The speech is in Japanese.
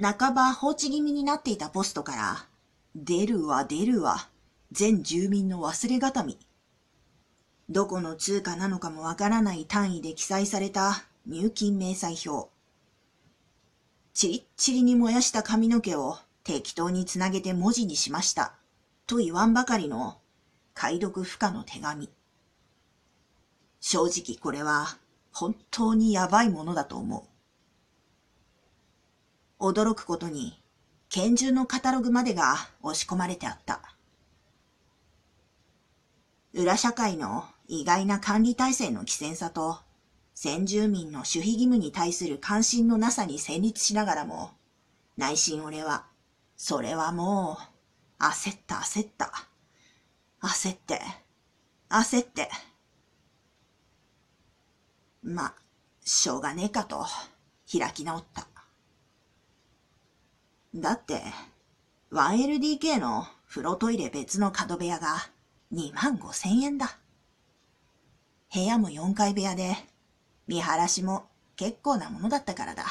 半ば放置気味になっていたポストから、出るわ出るわ、全住民の忘れがたみ。どこの通貨なのかもわからない単位で記載された入金明細表。チリッチリに燃やした髪の毛を適当につなげて文字にしました。と言わんばかりの解読不可の手紙。正直これは本当にやばいものだと思う。驚くことに、拳銃のカタログまでが押し込まれてあった。裏社会の意外な管理体制の危険さと、先住民の守秘義務に対する関心のなさに戦慄しながらも、内心俺は、それはもう、焦った焦った。焦って、焦って。ま、しょうがねえかと、開き直った。だって、1LDK の風呂トイレ別の角部屋が2万5千円だ。部屋も4階部屋で、見晴らしも結構なものだったからだ。